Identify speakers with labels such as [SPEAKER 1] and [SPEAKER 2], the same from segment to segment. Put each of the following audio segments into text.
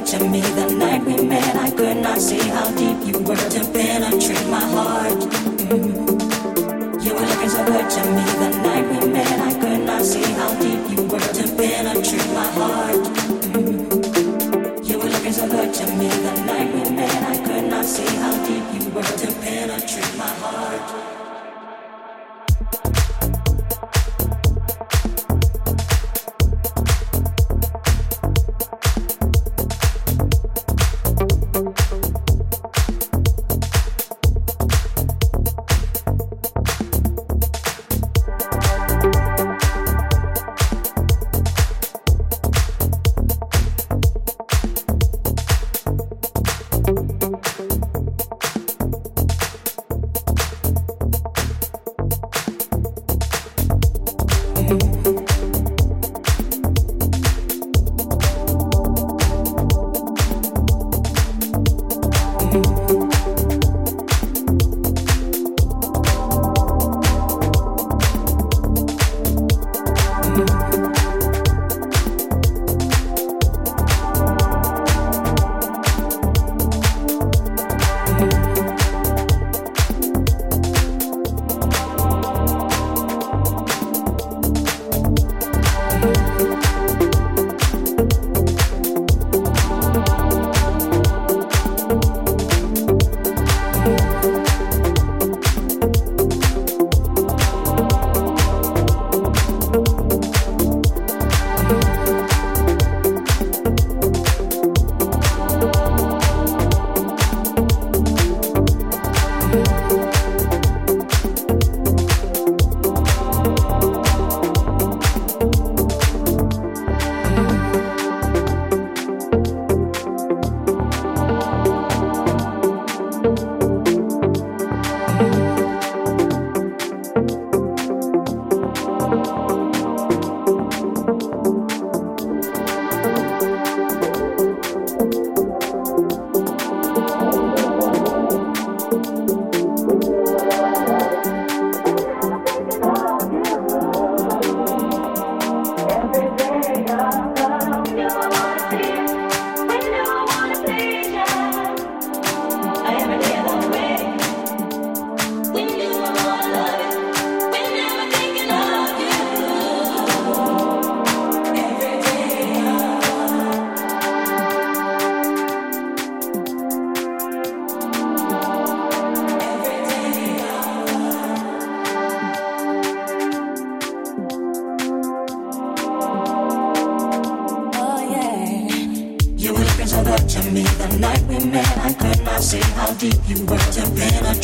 [SPEAKER 1] touch of me the night we
[SPEAKER 2] met. I could not see how deep you were to penetrate my heart. Mm-hmm. You were looking so good to me the night we met. I could not see how deep you were.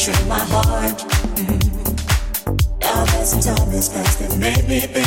[SPEAKER 2] through my heart.
[SPEAKER 3] Mm-hmm. Now there's some time
[SPEAKER 1] that's passed that made me think.